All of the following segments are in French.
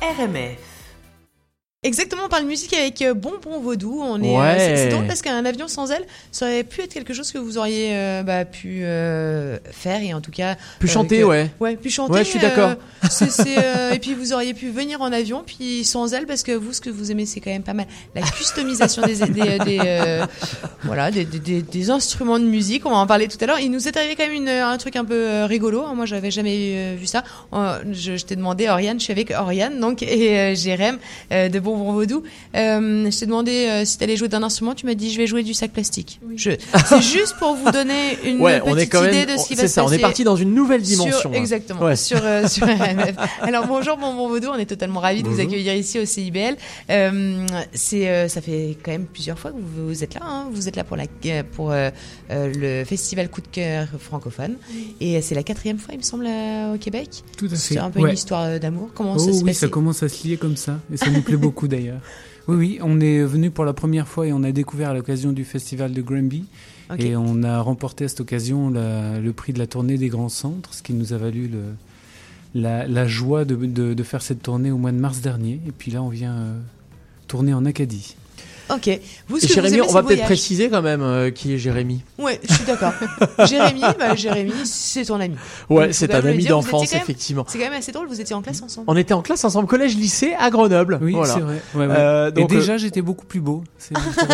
RMF. Exactement, on parle musique avec euh, Bonbon Vaudou. On est, Ouais. euh, c'est- c'est drôle parce qu'un avion sans elle, ça aurait pu être quelque chose que vous auriez euh, bah, pu euh, faire et en tout cas. Pu euh, chanter, que- ouais. Ouais, puis chanter. Ouais, je suis d'accord. c'est- c'est, et puis vous auriez pu venir en avion, puis sans elle, parce que vous, ce que vous aimez, c'est quand même pas mal la customisation des, des, des, voilà, des, des, instruments de musique. On va en parler tout à l'heure. Il nous est arrivé quand même une, un truc un peu rigolo. Moi, j'avais jamais vu ça. Je je t'ai demandé, Oriane, je suis avec Oriane, donc et Jérém de Bonbon Vaudou. Euh, je t'ai demandé euh, si t'allais jouer d'un instrument. Tu m'as dit, je vais jouer du sac plastique. Je- C'est juste pour vous donner une Ouais, petite on est quand idée même. de ce qui va C'est se ça, on est passer parti dans une nouvelle sur- dimension. hein. exactement. Ouais. Sur, euh, sur RMF. Alors bonjour Bonbon Vaudou, on est totalement ravis de vous accueillir ici au CIBL. Euh, c'est, euh, ça fait quand même plusieurs fois que vous, vous êtes là. hein. Vous êtes là pour, la, pour euh, euh, le festival Coup de cœur francophone. Et c'est la quatrième fois, il me semble, euh, au Québec. Tout à fait. C'est un peu Ouais. une histoire euh, d'amour. Comment Oh ça se oui, passe ça commence à se lier comme ça, et ça nous plaît beaucoup d'ailleurs. Oui, oui, on est venu pour la première fois et on a découvert à l'occasion du festival de Granby. Et on a remporté à cette occasion la- le prix de la tournée des grands centres, ce qui nous a valu le, la, la joie de, de- de faire cette tournée au mois de mars dernier. Et puis là, on vient euh, tourner en Acadie. Ok. Vous, ce Et que vous Jérémy, aimez, on va peut-être préciser quand même euh, qui est Jérémy. Ouais, je suis d'accord. Jérémy, bah, Jérémy, c'est ton ami. Ouais, c'est un ami d'enfance, effectivement. C'est quand même assez drôle. Vous étiez en classe ensemble. On était en classe ensemble, collège-lycée à Grenoble. Oui, voilà. c'est vrai. Ouais, ouais. Euh, et donc, déjà, j'étais beaucoup plus beau.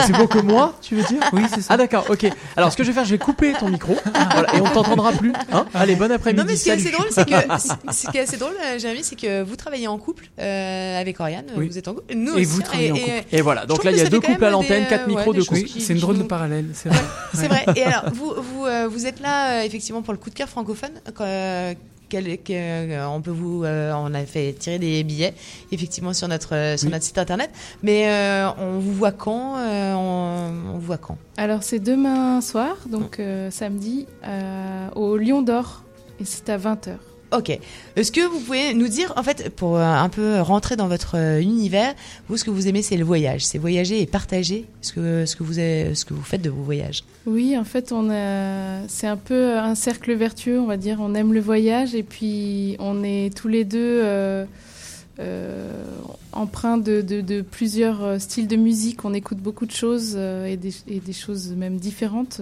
C'est beau que moi, tu veux dire Oui, c'est ça. Ah d'accord, ok. Alors ce que je vais faire, je vais couper ton micro voilà, et on t'entendra plus. Hein Allez, bon après-midi. Non mais ce qui est assez drôle, c'est que ce qui est assez drôle, euh, Jérémy, c'est que vous travaillez en couple euh, avec Oriane. Oui. Vous êtes en couple. Nous Et vous hein, travaillez en couple. Et voilà, donc là il y a deux couples à l'antenne, quatre euh, micros de couple. c'est une drôle de parallèle. C'est vrai. C'est vrai. Et alors, vous, vous, euh, vous êtes là, euh, effectivement, pour le coup de cœur francophone. euh, quel- que- on peut vous, euh, on a fait tirer des billets, effectivement, sur notre sur Oui. notre site internet. Mais euh, on vous voit quand euh, on, on vous voit quand? Alors c'est demain soir, donc euh, samedi, euh, au Lion d'Or, et c'est à 20h. Ok. Est-ce que vous pouvez nous dire, en fait, pour euh, un peu rentrer dans votre euh, univers, vous, ce que vous aimez, c'est le voyage, c'est voyager et partager ce que vous ce que vous faites de vos voyages. Oui, en fait, on a, c'est un peu un cercle vertueux, on va dire. On aime le voyage et puis on est tous les deux euh, euh, empreints de, plusieurs styles de musique. On écoute beaucoup de choses et, des, choses même différentes.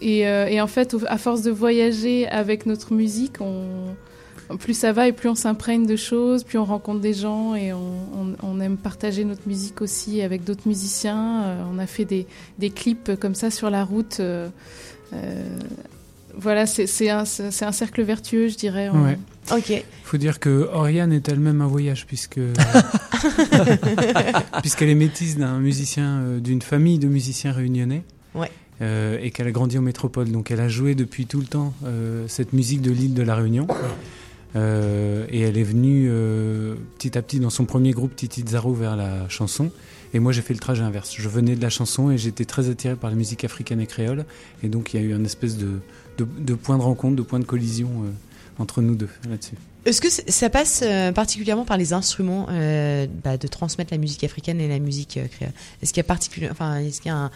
Et, euh, et en fait, à force de voyager avec notre musique, on, plus ça va et plus on s'imprègne de choses, plus on rencontre des gens et on, on- on aime partager notre musique aussi avec d'autres musiciens. Euh, on a fait des, des clips comme ça sur la route. euh, euh, voilà, c'est un, cercle vertueux, je dirais. On- Ouais. Ok. faut dire que Oriane est elle-même un voyage puisque puisqu'elle est métisse d'un musicien euh, d'une famille de musiciens réunionnais Ouais. Euh, et qu'elle a grandi en métropole. Donc elle a joué depuis tout le temps euh, cette musique de l'île de la Réunion. Euh, et elle est venue petit à petit dans son premier groupe Titi Zaro vers la chanson. Et moi j'ai fait le trajet inverse. Je venais de la chanson et j'étais très attiré par la musique africaine et créole. Et donc il y a eu un espèce de, point de rencontre de point de collision entre nous deux là-dessus. Est-ce que ça passe particulièrement par les instruments bah, de transmettre la musique africaine et la musique créole? Est-ce qu'il y a enfin, y a un,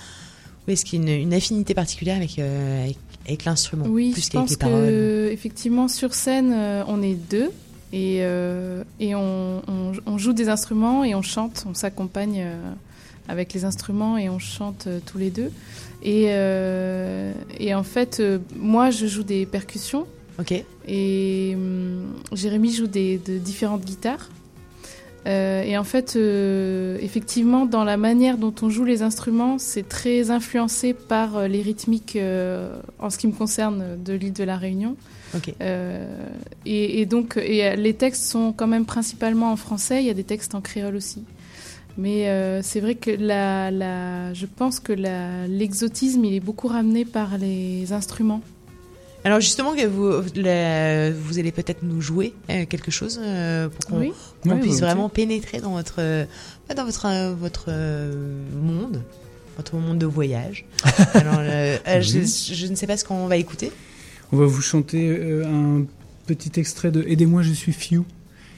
est-ce qu'il y a une, une affinité particulière avec euh, avec, avec l'instrument Oui, plus je qu'avec pense les paroles que effectivement sur scène, euh, on est deux et, euh, et on, on- on joue des instruments et on chante, on s'accompagne euh, avec les instruments et on chante tous les deux. Et, euh, et en fait, moi, je joue des percussions Ok. et hum, Jérémy joue des, de différentes guitares. Euh, et en fait, euh, effectivement, dans la manière dont on joue les instruments, c'est très influencé par euh, les rythmiques, euh, en ce qui me concerne, de l'île de la Réunion. Et, et donc, et les textes sont quand même principalement en français. Il y a des textes en créole aussi. Mais c'est vrai que la, la, je pense que l'exotisme, il est beaucoup ramené par les instruments. Alors justement, que vous, la- vous allez peut-être nous jouer euh, quelque chose euh, pour qu'on Oui. puisse vraiment pénétrer dans votre, euh, dans votre, votre monde, votre monde de voyage. Alors, euh, je, je ne sais pas ce qu'on va écouter. On va vous chanter un petit extrait de Aidez-moi, je suis Few.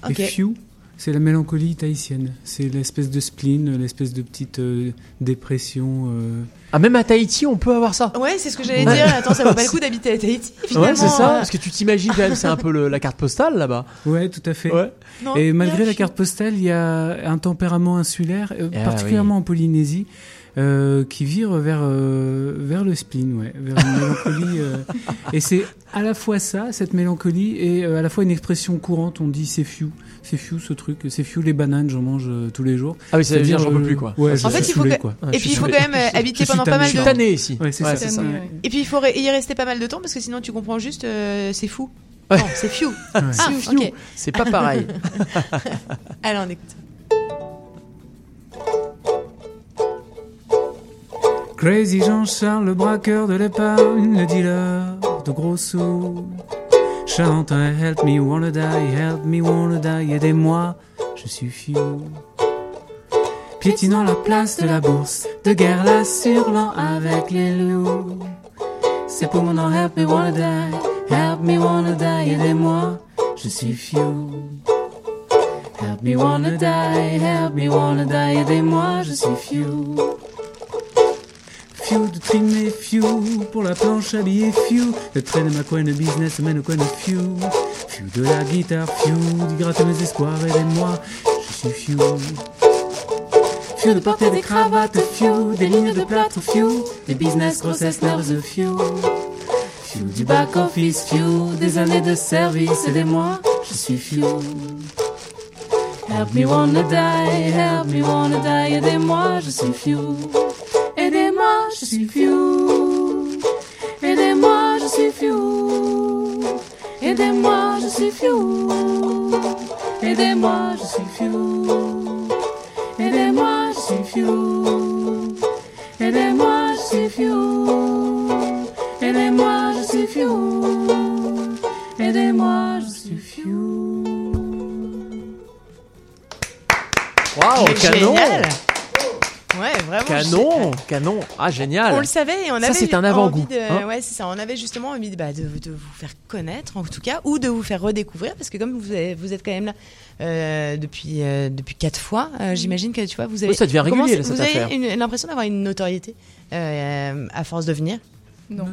Et Few, C'est la mélancolie tahitienne. C'est l'espèce de spleen, l'espèce de petite euh, dépression. euh. Ah, même à Tahiti, on peut avoir ça. Ouais, c'est ce que j'allais dire. Attends, ça vaut pas le coup d'habiter à Tahiti. Finalement, Ouais, c'est ça. euh, Parce que tu t'imagines quand même, c'est un peu le- la carte postale là-bas. Ouais, tout à fait. Ouais. non, Et malgré la carte postale, il y a un tempérament insulaire, euh, Ah particulièrement en Polynésie, euh, qui vire vers euh, vers le spleen, ouais, vers une mélancolie. euh, et c'est à la fois ça, cette mélancolie, et euh, à la fois une expression courante. On dit c'est few, c'est few ce truc, c'est few les bananes, j'en mange euh, tous les jours. Ah oui, ça veut dire j'en peux plus quoi. Ouais, Ouais, En fait, il faut saoulé, que- quoi. Ouais, Et je puis il suis faut saoulé. quand même euh, habiter pendant pas mal Je suis de tanné ici. Ouais, c'est ça. c'est ça. Ouais. ouais. Et puis il faut y rester pas mal de temps parce que sinon tu comprends juste euh, c'est fou. Ouais. Non, c'est few. Ouais. Ah, C'est few. ok. C'est pas pareil. Allez, on écoute. Crazy Jean-Charles, le braqueur de l'épargne, le dealer de gros sous. Chante Help me wanna die, help me wanna die, aidez-moi, je suis fou. Piétinant la place de la bourse, de guerre là sur l'an avec les loups. C'est pour mon nom, help me wanna die, help me wanna die, aidez-moi, je suis few. Help me wanna die, help me wanna die, aidez-moi, je suis few. Few de trimer few pour la planche habillée few de traîner ma coin de business mène au coin de few few de la guitare few d'y gratter mes espoirs aidez-moi je suis few few de porter des cravates few des lignes de plâtre few des business grossesses nerveuses few few du back office few des années de service aidez-moi je suis few Help me wanna die, help me wanna die, aidez-moi, je suis few. si fiou. Aidez-moi, je suis fiou. Aidez-moi, je suis fiou. Aidez-moi, je suis fiou. Aidez-moi, je suis fiou. Aidez-moi, je suis fiou. Aidez-moi, je suis fiou. Aidez-moi, je suis fiou. Wow, canon! Ouais, vraiment. Canon Canon Ah, génial On le savait et on Ça, avait c'est un avant-goût, de- hein. ouais, c'est ça. On avait justement envie de, bah, de, de vous faire connaître, en tout cas, ou de vous faire redécouvrir, parce que comme vous, avez- vous êtes quand même là euh, depuis euh, depuis quatre fois, euh, j'imagine que tu vois, vous avez. Oui, ça devient régulier, commencé- là, cette vous avez affaire. l'impression d'avoir une notoriété euh, à force de venir. Non.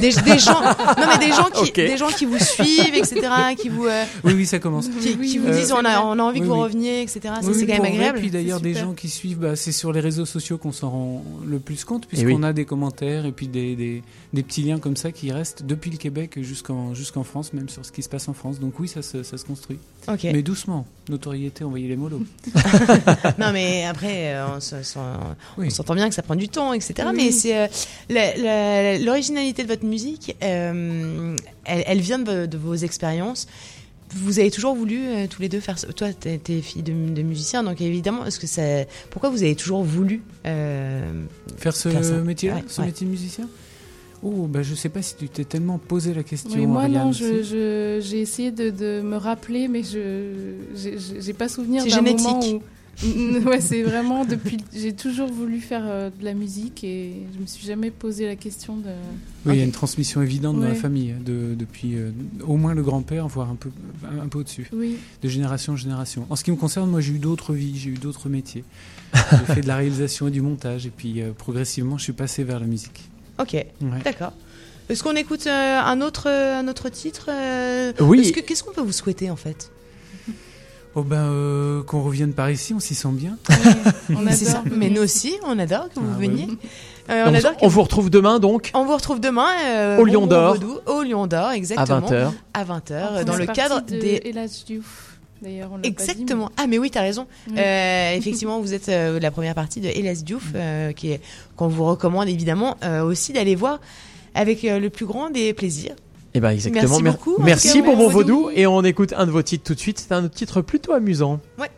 Des, des gens, non mais des gens qui, des gens qui vous suivent, etc., qui vous, euh, Oui, oui, ça commence. qui, qui vous Euh, disent on a, on a envie que vous oui. reveniez, etc. Ça c'est oui, quand même agréable. Puis d'ailleurs, des gens qui suivent, bah, c'est sur les réseaux sociaux qu'on s'en rend le plus compte, Eh oui. puisqu'on a des commentaires et puis des, des, des petits liens comme ça qui restent depuis le Québec jusqu'en jusqu'en France, même sur ce qui se passe en France. Donc oui, ça se, ça se construit. Mais doucement, notoriété, envoyez les mollos. Non, mais après, euh, on s'entend bien que ça prend du temps, etc. Oui. Mais c'est euh, l'originalité de votre musique, euh, elle, elle vient de, vo- de vos expériences. Vous avez toujours voulu euh, tous les deux faire. Toi, t'es t'es fille de, de musicien, donc évidemment, est-ce que ça, pourquoi vous avez toujours voulu euh, Faire ce métier-là, Ouais, ce ouais. métier de musicien? Oh, bah, je sais pas si tu t'es tellement posé la question. Oui, moi Ariane, non, si. je- je- j'ai essayé de, de me rappeler, mais je j'ai- pas souvenir C'est d'un moment génétique. où. ouais, c'est vraiment depuis. J'ai toujours voulu faire euh, de la musique et je me suis jamais posé la question de. Oui, il y a une transmission évidente dans la famille, hein, de, depuis euh, au moins le grand-père, voire un peu, un peu au-dessus. Oui. de génération en génération. En ce qui me concerne, moi j'ai eu d'autres vies, j'ai eu d'autres métiers. j'ai fait de la réalisation et du montage, et puis euh, progressivement je suis passé vers la musique. Ok, Ouais. d'accord. Est-ce qu'on écoute euh, un autre un autre titre euh, Oui. est-ce que- Qu'est-ce qu'on peut vous souhaiter en fait? Oh ben, euh, qu'on revienne par ici, on s'y sent bien. On Mais c'est ça. adore. Mais nous aussi, on adore que vous Ah, ouais. veniez. Euh, on, on adore on vous retrouve demain donc On vous retrouve demain euh, Au Lion d'Or. Au Lion d'Or, à exactement. 20h. À 20h, En dans le cadre de des. Elas Diouf. D'ailleurs, on pas dit, Exactement. Ah, mais oui, t'as raison. mais- Euh, effectivement, vous êtes euh, la première partie de Hélas Diouf, euh, qui est qu'on vous recommande évidemment euh, aussi d'aller voir avec euh, le plus grand des plaisirs. Eh ben exactement. Merci Mer- beaucoup, Merci Bonbon Vaudou. Vaudou. Et on écoute un de vos titres tout de suite. C'est un titre plutôt amusant. Ouais.